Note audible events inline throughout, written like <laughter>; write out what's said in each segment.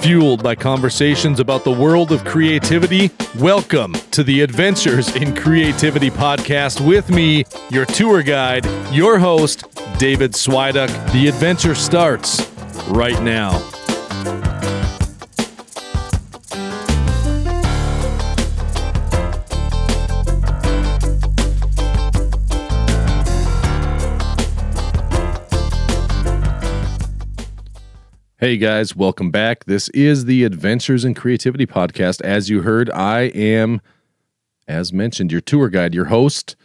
fueled by conversations about the world of creativity. Welcome to the Adventures in Creativity podcast with me, your tour guide, your host, David Swiduck. The adventure starts right now. Hey guys, welcome back. This is the Adventures in Creativity podcast. As you heard, I am, as mentioned, your tour guide, your host.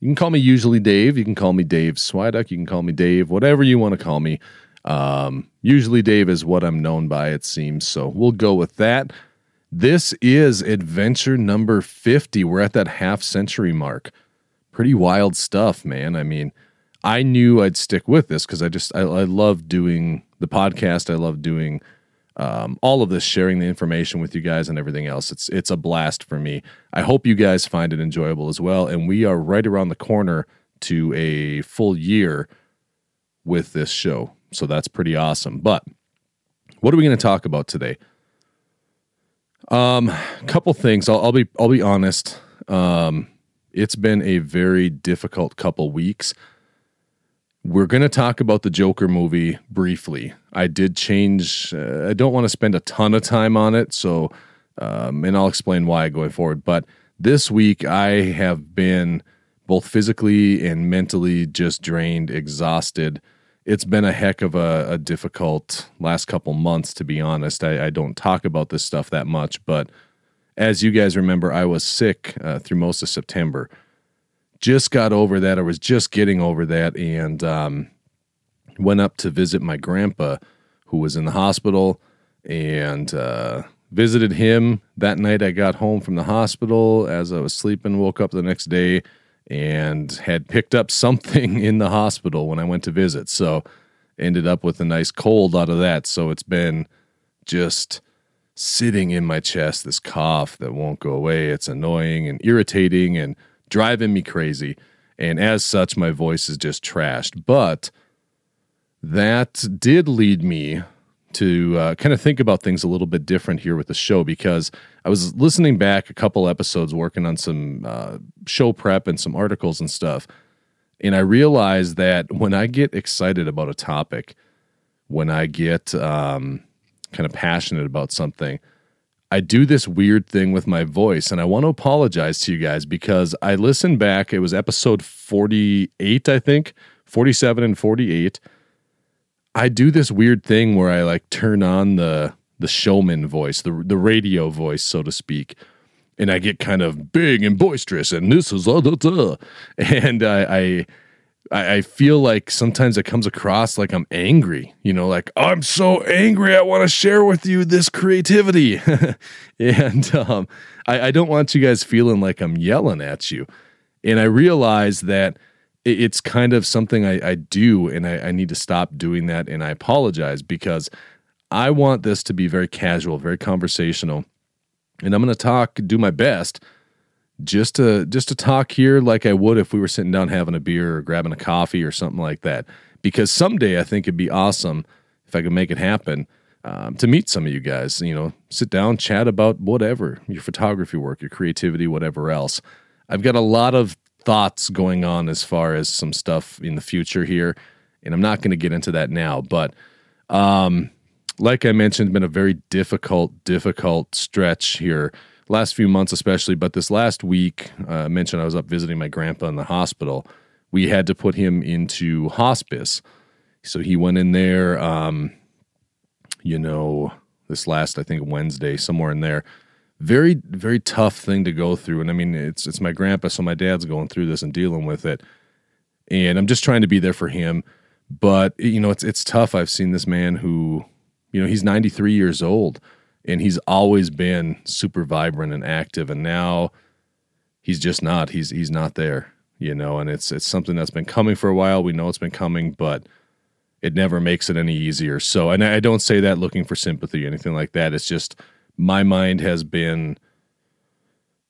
You can call me usually Dave. You can call me Dave Swiduck. You can call me Dave, whatever you want to call me. Um, usually Dave is what I'm known by, it seems. So we'll go with that. This is adventure number 50. We're at that half century mark. Pretty wild stuff, man. I mean, I knew I'd stick with this because I just I, I love doing the podcast. I love doing um, all of this, sharing the information with you guys and everything else. It's it's a blast for me. I hope you guys find it enjoyable as well. And we are right around the corner to a full year with this show, so that's pretty awesome. But what are we going to talk about today? Um, couple things. I'll, I'll be I'll be honest. Um, it's been a very difficult couple weeks. We're going to talk about the Joker movie briefly. I did change, uh, I don't want to spend a ton of time on it, so, um, and I'll explain why going forward. But this week, I have been both physically and mentally just drained, exhausted. It's been a heck of a, a difficult last couple months, to be honest. I, I, don't talk about this stuff that much, but as you guys remember, I was sick uh, through most of September just got over that. I was just getting over that and um, went up to visit my grandpa who was in the hospital and uh, visited him that night. I got home from the hospital as I was sleeping, woke up the next day and had picked up something <laughs> in the hospital when I went to visit. So ended up with a nice cold out of that. So it's been just sitting in my chest, this cough that won't go away. It's annoying and irritating and driving me crazy. And as such, my voice is just trashed. But that did lead me to uh, kind of think about things a little bit different here with the show because I was listening back a couple episodes, working on some uh, show prep and some articles and stuff. And I realized that when I get excited about a topic, when I get um, kind of passionate about something, I do this weird thing with my voice, and I want to apologize to you guys because I listened back. It was episode 48, I think, 47 and 48. I do this weird thing where I like turn on the the showman voice, the the radio voice, so to speak, and I get kind of big and boisterous, and this is uh, and I, I I, I feel like sometimes it comes across like I'm angry, you know, like I'm so angry. I want to share with you this creativity. <laughs> and um, I, I don't want you guys feeling like I'm yelling at you. And I realize that it's kind of something I, I do, and I, I need to stop doing that. And I apologize because I want this to be very casual, very conversational. And I'm going to talk, do my best just to just to talk here like I would if we were sitting down having a beer or grabbing a coffee or something like that. Because someday I think it'd be awesome if I could make it happen um, to meet some of you guys. You know, sit down, chat about whatever your photography work, your creativity, whatever else. I've got a lot of thoughts going on as far as some stuff in the future here, and I'm not going to get into that now. But um, like I mentioned, it's been a very difficult, difficult stretch here last few months especially, but this last week, uh, I mentioned I was up visiting my grandpa in the hospital. We had to put him into hospice. So he went in there, um, you know, this last, I think, Wednesday, somewhere in there. Very, very tough thing to go through. And I mean, it's it's my grandpa, so my dad's going through this and dealing with it. And I'm just trying to be there for him. But you know, it's it's tough. I've seen this man who, you know, he's 93 years old and he's always been super vibrant and active and now he's just not. He's he's not there you know and it's it's something that's been coming for a while. We know it's been coming but it never makes it any easier. So and i don't say that looking for sympathy or anything like that. It's just my mind has been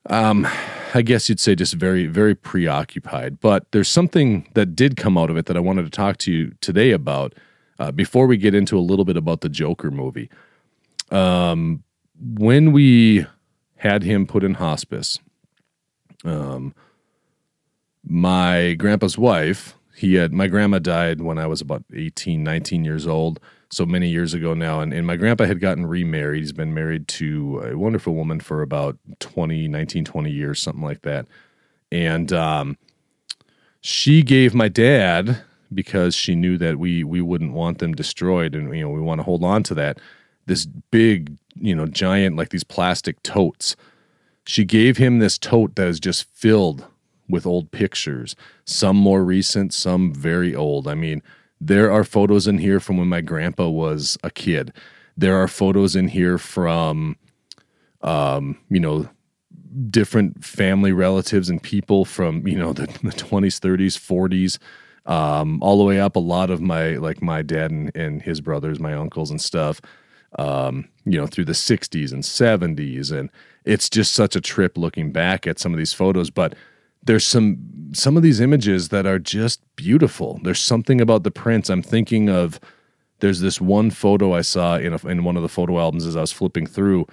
um i guess you'd say just very very preoccupied. But there's something that did come out of it that i wanted to talk to you today about uh, before we get into a little bit about the joker movie Um, when we had him put in hospice, um, my grandpa's wife, he had my grandma died when I was about 18, 19 years old, so many years ago now. And, and my grandpa had gotten remarried. He's been married to a wonderful woman for about 20, 19, 20 years, something like that. And um, she gave my dad because she knew that we we wouldn't want them destroyed and you know we want to hold on to that this big you know giant like these plastic totes. She gave him this tote that is just filled with old pictures some more recent some very old. I mean there are photos in here from when my grandpa was a kid. There are photos in here from um you know different family relatives and people from you know <laughs> the, the 20s 30s 40s um, all the way up a lot of my like my dad and, and his brothers my uncles and stuff um, you know through the 60s and 70s and it's just such a trip looking back at some of these photos but there's some some of these images that are just beautiful. There's something about the prints. I'm thinking of there's this one photo i saw in, a, in one of the photo albums as i was flipping through.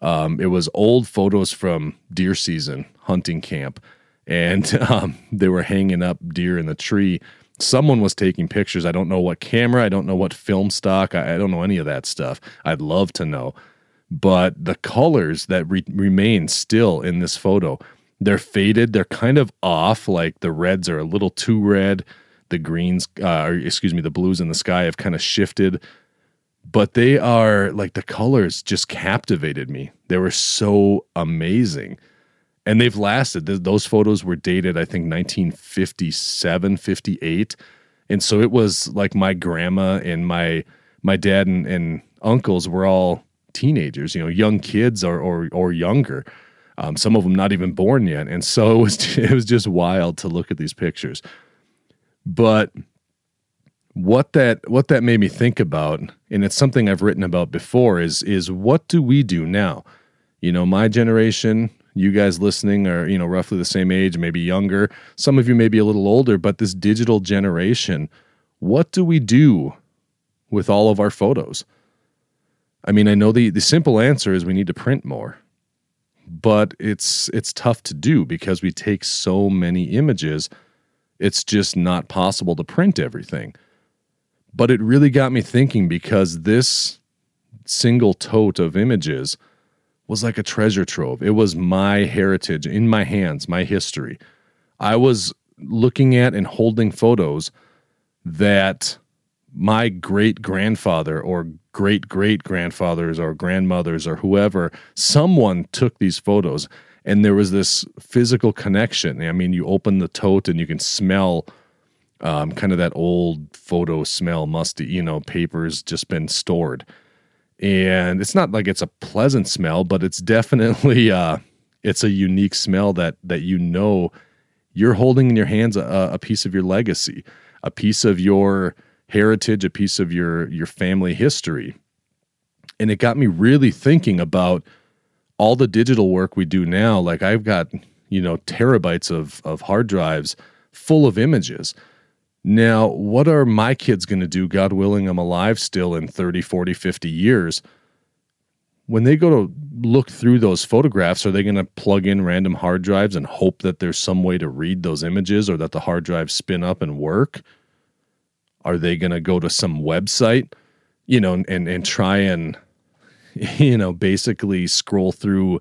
Um, it was old photos from deer season hunting camp, and <laughs> um, they were hanging up deer in the tree. Someone was taking pictures. I don't know what camera. I don't know what film stock. I, I don't know any of that stuff. I'd love to know, but the colors that re- remain still in this photo, they're faded. They're kind of off. Like the reds are a little too red. The greens, uh, or excuse me, the blues in the sky have kind of shifted but they are like the colors just captivated me. They were so amazing. And they've lasted. Those photos were dated, I think, 1957, 58. And so it was like my grandma and my my dad and, and uncles were all teenagers, you know, young kids or or, or younger. Um, some of them not even born yet. And so <laughs> it was it was just wild to look at these pictures. But what that what that made me think about and it's something I've written about before is is what do we do now you know my generation you guys listening are you know roughly the same age maybe younger. Some of you may be a little older but this digital generation what do we do with all of our photos? I mean I know the the simple answer is we need to print more but it's it's tough to do because we take so many images. It's just not possible to print everything. But it really got me thinking because this single tote of images was like a treasure trove. It was my heritage in my hands, my history. I was looking at and holding photos that my great grandfather or great great grandfathers or grandmothers or whoever, someone took these photos and there was this physical connection. I mean, you open the tote and you can smell um, kind of that old photo smell, musty, you know, paper's just been stored. And it's not like it's a pleasant smell, but it's definitely <laughs> uh, it's a unique smell that that you know you're holding in your hands a, a piece of your legacy, a piece of your heritage, a piece of your your family history. And it got me really thinking about all the digital work we do now. Like I've got, you know, terabytes of of hard drives full of images now, what are my kids going to do, God willing, I'm alive still in 30, 40, 50 years? When they go to look through those photographs, are they going to plug in random hard drives and hope that there's some way to read those images or that the hard drives spin up and work? Are they going to go to some website, you know, and, and try and, <laughs> you know, basically scroll through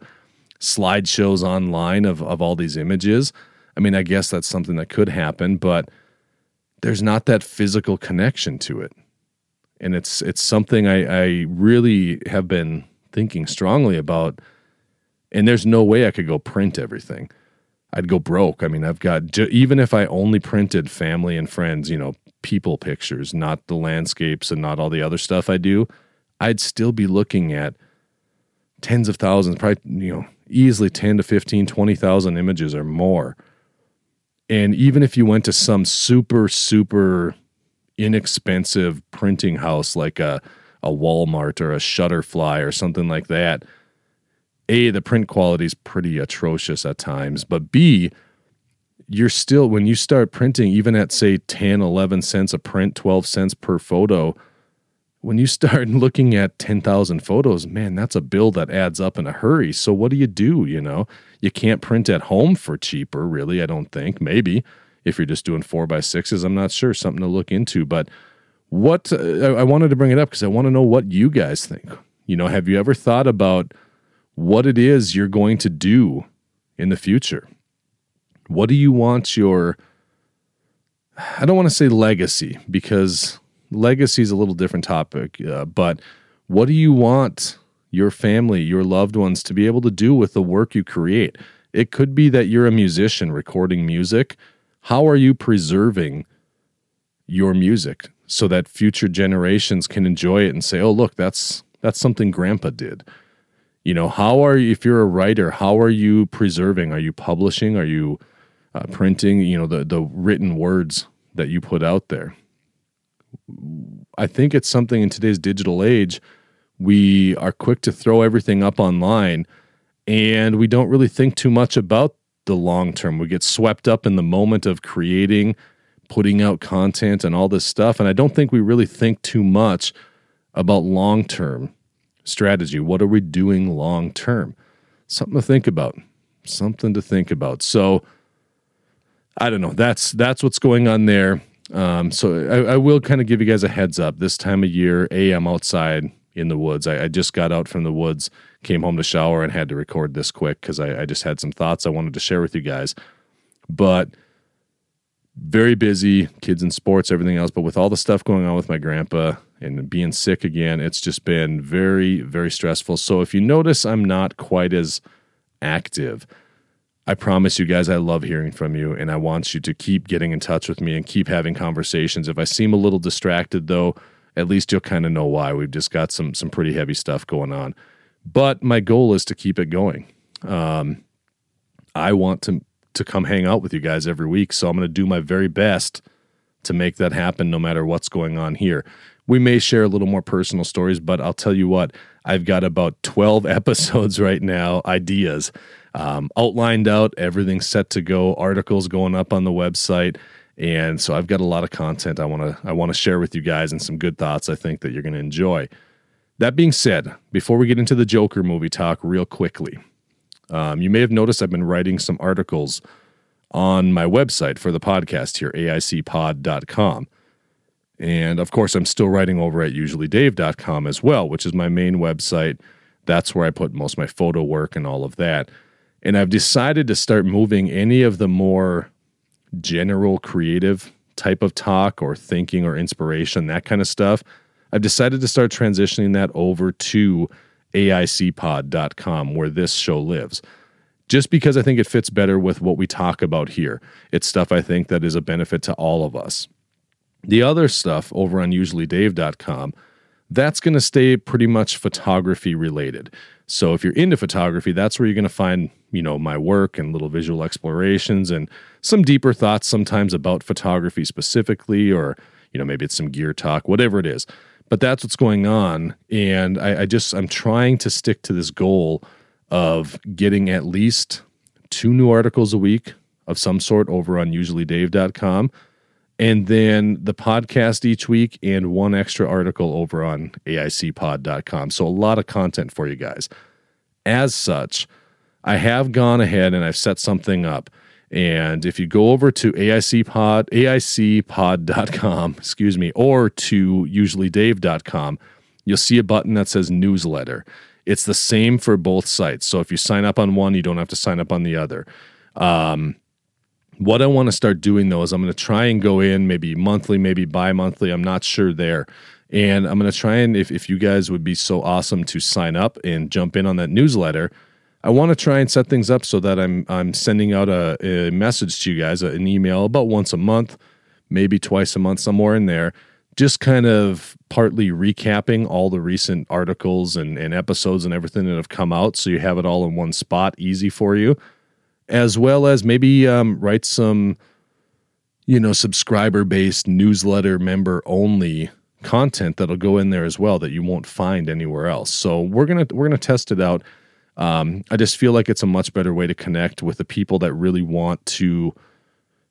slideshows online of, of all these images? I mean, I guess that's something that could happen, but – there's not that physical connection to it. And it's it's something I, I really have been thinking strongly about. And there's no way I could go print everything. I'd go broke. I mean, I've got even if I only printed family and friends, you know, people pictures, not the landscapes and not all the other stuff I do, I'd still be looking at tens of thousands, probably, you know, easily 10 to 15, 20,000 images or more and even if you went to some super, super inexpensive printing house like a, a Walmart or a Shutterfly or something like that, A, the print quality is pretty atrocious at times, but B, you're still, when you start printing, even at say 10, 11 cents a print, 12 cents per photo, when you start <laughs> looking at 10,000 photos, man, that's a bill that adds up in a hurry. So what do you do, you know? You can't print at home for cheaper, really, I don't think. Maybe if you're just doing 4 by 6s, I'm not sure, something to look into, but what uh, I wanted to bring it up cuz I want to know what you guys think. You know, have you ever thought about what it is you're going to do in the future? What do you want your I don't want to say legacy because legacy is a little different topic, uh, but what do you want your family, your loved ones to be able to do with the work you create? It could be that you're a musician recording music. How are you preserving your music so that future generations can enjoy it and say, "Oh, look, that's that's something grandpa did." You know, how are you if you're a writer, how are you preserving? Are you publishing? Are you uh, printing, you know, the the written words that you put out there? I think it's something in today's digital age, we are quick to throw everything up online and we don't really think too much about the long term. We get swept up in the moment of creating, putting out content, and all this stuff. And I don't think we really think too much about long term strategy. What are we doing long term? Something to think about. Something to think about. So I don't know. That's that's what's going on there. Um, so I, I will kind of give you guys a heads up. This time of year, a I'm outside in the woods. I, I, just got out from the woods, came home to shower, and had to record this quick because I, I just had some thoughts I wanted to share with you guys. But very busy, kids in sports, everything else. But with all the stuff going on with my grandpa and being sick again, it's just been very, very stressful. So if you notice, I'm not quite as active. I promise you guys, I love hearing from you, and I want you to keep getting in touch with me and keep having conversations. If I seem a little distracted, though, at least you'll kind of know why. We've just got some some pretty heavy stuff going on, but my goal is to keep it going. Um, I want to to come hang out with you guys every week, so I'm going to do my very best to make that happen, no matter what's going on here. We may share a little more personal stories, but I'll tell you what, I've got about 12 <laughs> episodes right now, ideas um, outlined out, everything's set to go, articles going up on the website. And so I've got a lot of content I want to I want to share with you guys and some good thoughts I think that you're going to enjoy. That being said, before we get into the Joker movie talk real quickly, um, you may have noticed I've been writing some articles on my website for the podcast here, aicpod.com. And of course, I'm still writing over at usuallydave.com as well, which is my main website. That's where I put most of my photo work and all of that. And I've decided to start moving any of the more general creative type of talk or thinking or inspiration, that kind of stuff. I've decided to start transitioning that over to aicpod.com where this show lives. Just because I think it fits better with what we talk about here. It's stuff I think that is a benefit to all of us. The other stuff over on usuallydave.com, that's going to stay pretty much photography related. So if you're into photography, that's where you're going to find, you know, my work and little visual explorations and some deeper thoughts sometimes about photography specifically, or, you know, maybe it's some gear talk, whatever it is. But that's what's going on. And I, I just, I'm trying to stick to this goal of getting at least two new articles a week of some sort over on usuallydave.com and then the podcast each week and one extra article over on aicpod.com. So a lot of content for you guys. As such, I have gone ahead and I've set something up. And if you go over to aicpod, aicpod.com, <laughs> excuse me, or to usuallydave.com, you'll see a button that says newsletter. It's the same for both sites. So if you sign up on one, you don't have to sign up on the other. Um, what I want to start doing though is I'm going to try and go in maybe monthly, maybe bi monthly. I'm not sure there. And I'm going to try and, if, if you guys would be so awesome to sign up and jump in on that newsletter, I want to try and set things up so that I'm I'm sending out a, a message to you guys, an email about once a month, maybe twice a month, somewhere in there, just kind of partly recapping all the recent articles and, and episodes and everything that have come out, so you have it all in one spot, easy for you as well as maybe um, write some, you know, subscriber based newsletter member only content that'll go in there as well that you won't find anywhere else. So we're gonna we're gonna test it out. Um, I just feel like it's a much better way to connect with the people that really want to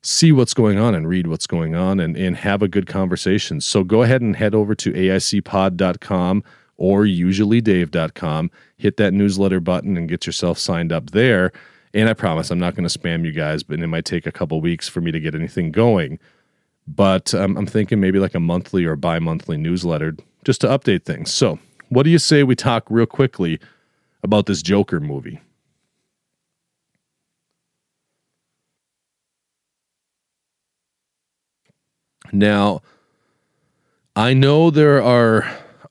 see what's going on and read what's going on and, and have a good conversation. So go ahead and head over to aicpod.com or usuallydave.com, hit that newsletter button and get yourself signed up there. And I promise I'm not going to spam you guys, but it might take a couple weeks for me to get anything going. But um, I'm thinking maybe like a monthly or bi monthly newsletter just to update things. So, what do you say we talk real quickly about this Joker movie? Now, I know there are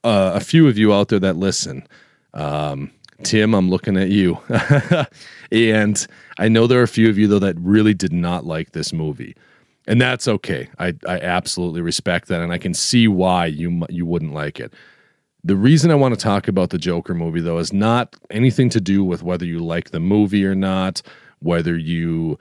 uh, a few of you out there that listen. Um, Tim, I'm looking at you. <laughs> and I know there are a few of you, though, that really did not like this movie. And that's okay. I, I absolutely respect that. And I can see why you, you wouldn't like it. The reason I want to talk about the Joker movie, though, is not anything to do with whether you like the movie or not, whether you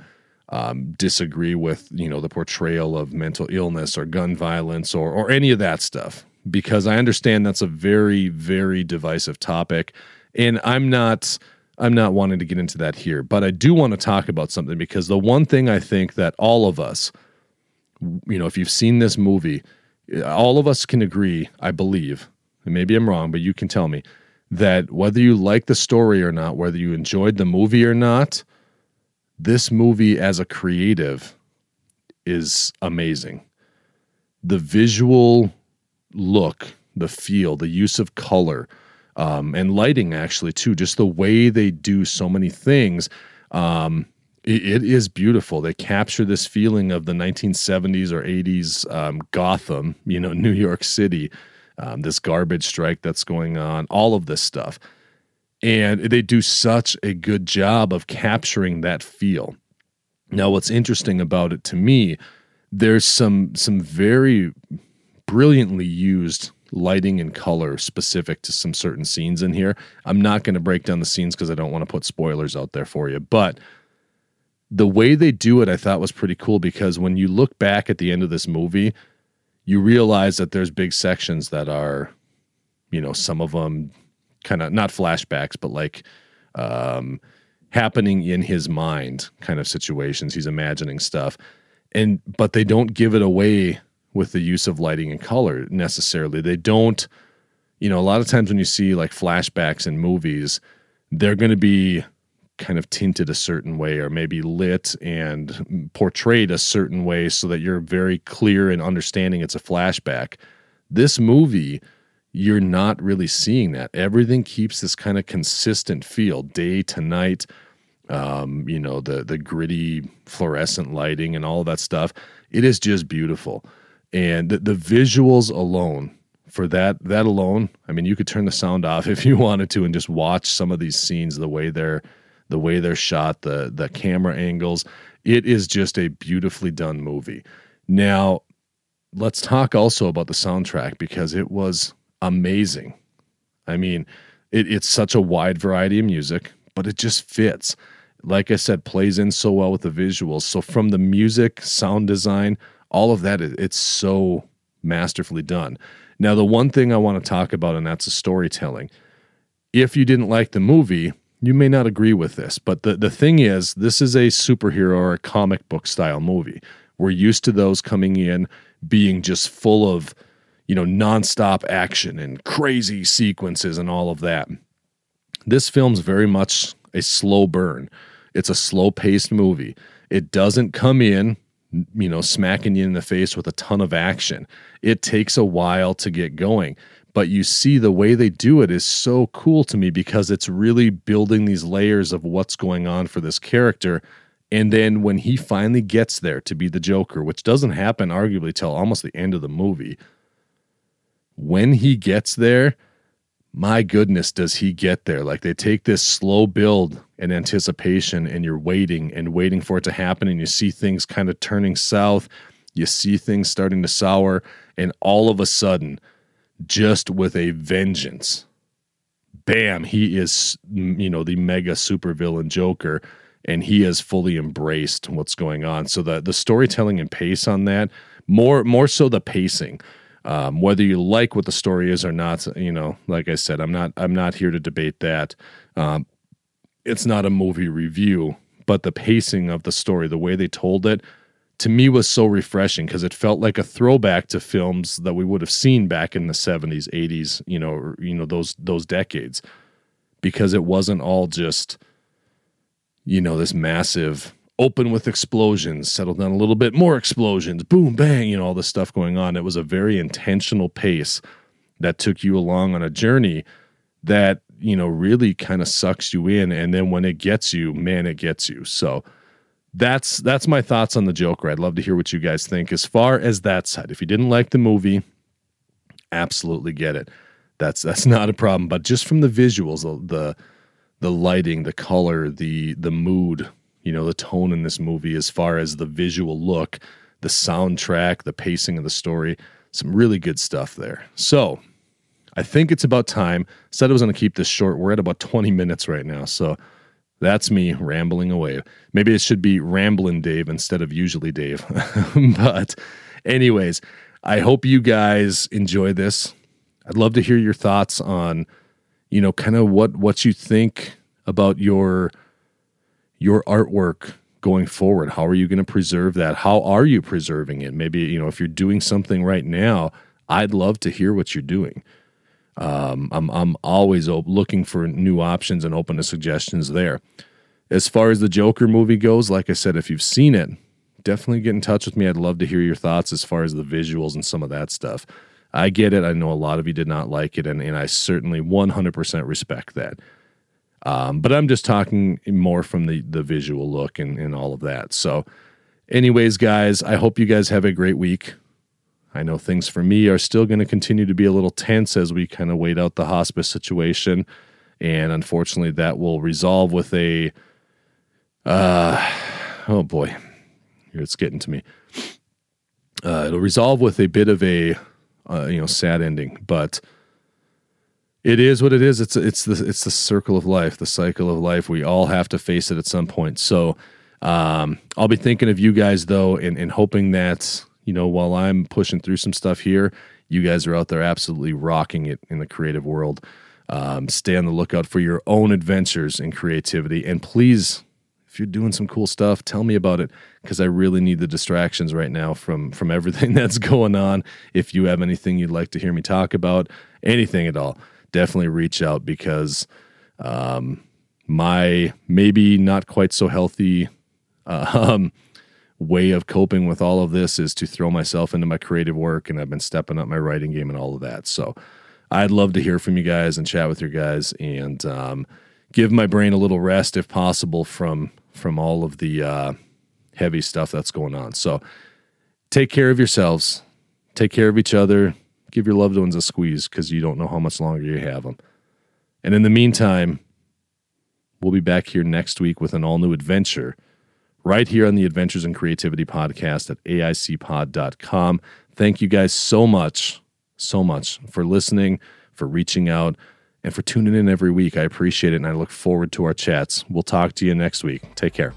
um, disagree with you know the portrayal of mental illness or gun violence or or any of that stuff because I understand that's a very very divisive topic and I'm not I'm not wanting to get into that here but I do want to talk about something because the one thing I think that all of us you know if you've seen this movie uh, all of us can agree I believe and maybe I'm wrong but you can tell me that whether you like the story or not whether you enjoyed the movie or not this movie as a creative is amazing. The visual look, the feel, the use of color, um, and lighting, actually, too, just the way they do so many things. Um, it, it is beautiful. They capture this feeling of the 1970s or 80s um, Gotham, you know, <laughs> New York City, um, this garbage strike that's going on, all of this stuff and they do such a good job of capturing that feel. Now, what's interesting about it to me, there's some some very brilliantly used lighting and color specific to some certain scenes in here. I'm not going to break down the scenes because I don't want to put spoilers out there for you, but the way they do it I thought was pretty cool because when you look back at the end of this movie, you realize that there's big sections that are you know, some of them kind of not flashbacks, but like um, happening in his mind kind of situations. He's imagining stuff, and but they don't give it away with the use of lighting and color necessarily. They don't, you know, a lot of times when you see like flashbacks in movies, they're going to be kind of tinted a certain way or maybe lit and portrayed a certain way so that you're very clear in understanding it's a flashback. This movie you're not really seeing that. Everything keeps this kind of consistent feel day to night. Um, you know, the the gritty fluorescent lighting and all that stuff. It is just beautiful. And the, the visuals alone, for that that alone, I mean, you could turn the sound off <laughs> if you wanted to and just watch some of these scenes the way they're the way they're shot, the the camera angles. It is just a beautifully done movie. Now, let's talk also about the soundtrack because it was amazing. I mean, it, it's such a wide variety of music, but it just fits. Like I said, plays in so well with the visuals. So from the music, sound design, all of that, it's so masterfully done. Now, the one thing I want to talk about, and that's the storytelling. If you didn't like the movie, you may not agree with this, but the, the thing is, this is a superhero or a comic book style movie. We're used to those coming in being just full of you know, nonstop action and crazy sequences and all of that. This film's very much a slow burn. It's a slow paced movie. It doesn't come in, you know, smacking you in the face with a ton of action. It takes a while to get going. But you see, the way they do it is so cool to me because it's really building these layers of what's going on for this character. And then when he finally gets there to be the Joker, which doesn't happen arguably till almost the end of the movie, when he gets there, my goodness, does he get there? Like they take this slow build and anticipation, and you're waiting and waiting for it to happen, and you see things kind of turning south. You see things starting to sour, and all of a sudden, just with a vengeance, bam, he is, you know, the mega supervillain Joker, and he has fully embraced what's going on. So the the storytelling and pace on that, more more so the pacing um, whether you like what the story is or not, you know, like I said, I'm not I'm not here to debate that. Um, it's not a movie review, but the pacing of the story, the way they told it, to me was so refreshing because it felt like a throwback to films that we would have seen back in the 70s 80s you know you know those those decades because it wasn't all just you know this massive open with explosions settle down a little bit more explosions boom bang you know all this stuff going on it was a very intentional pace that took you along on a journey that you know really kind of sucks you in and then when it gets you man it gets you so that's that's my thoughts on the Joker. I'd love to hear what you guys think. As far as that side, if you didn't like the movie, absolutely get it. That's that's <laughs> not a problem. But just from the visuals, the the, the lighting, the color, the the mood, you know, the tone in this movie, as far as the visual look, the soundtrack, the pacing of the story, some really good stuff there. So I think it's about time. Said I was going to keep this short. We're at about 20 minutes right now. So that's me rambling away. Maybe it should be Ramblin' Dave instead of usually Dave. <laughs> but, anyways, I hope you guys enjoy this. I'd love to hear your thoughts on, you know, kind of what what you think about your your artwork going forward. How are you going to preserve that? How are you preserving it? Maybe, you know, if you're doing something right now, I'd love to hear what you're doing. Um, I'm I'm always looking for new options and open to suggestions there. As far as the Joker movie goes, like I said, if you've seen it, definitely get in touch with me. I'd love to hear your thoughts as far as the visuals and some of that stuff. I get it. I know a lot of you did not like it, and, and I certainly 100% respect that. Um, but I'm just talking more from the, the visual look and, and all of that. So, anyways, guys, I hope you guys have a great week. I know things for me are still going to continue to be a little tense as we kind of wait out the hospice situation. And unfortunately, that will resolve with a, uh, oh boy, it's getting to me. Uh, it'll resolve with a bit of a, uh, you know, sad ending, but it is what it is. It's it's the it's the circle of life, the cycle of life. We all have to face it at some point. So, um, I'll be thinking of you guys though, and, and hoping that you know, while I'm pushing through some stuff here, you guys are out there absolutely rocking it in the creative world. Um, stay on the lookout for your own adventures and creativity. And please, if you're doing some cool stuff, tell me about it because I really need the distractions right now from from everything <laughs> that's going on. If you have anything you'd like to hear me talk about, anything at all, definitely reach out because um, my maybe not quite so healthy uh, <laughs> um, way of coping with all of this is to throw myself into my creative work and I've been stepping up my writing game and all of that. So I'd love to hear from you guys and chat with your guys and um, give my brain a little rest if possible from from all of the uh, heavy stuff that's going on. So take care of yourselves, take care of each other, give your loved ones a squeeze because you don't know how much longer you have them. And in the meantime, we'll be back here next week with an all new adventure right here on the Adventures in Creativity podcast at aicpod.com. Thank you guys so much, so much for listening, for reaching out, and for tuning in every week. I appreciate it, and I look forward to our chats. We'll talk to you next week. Take care.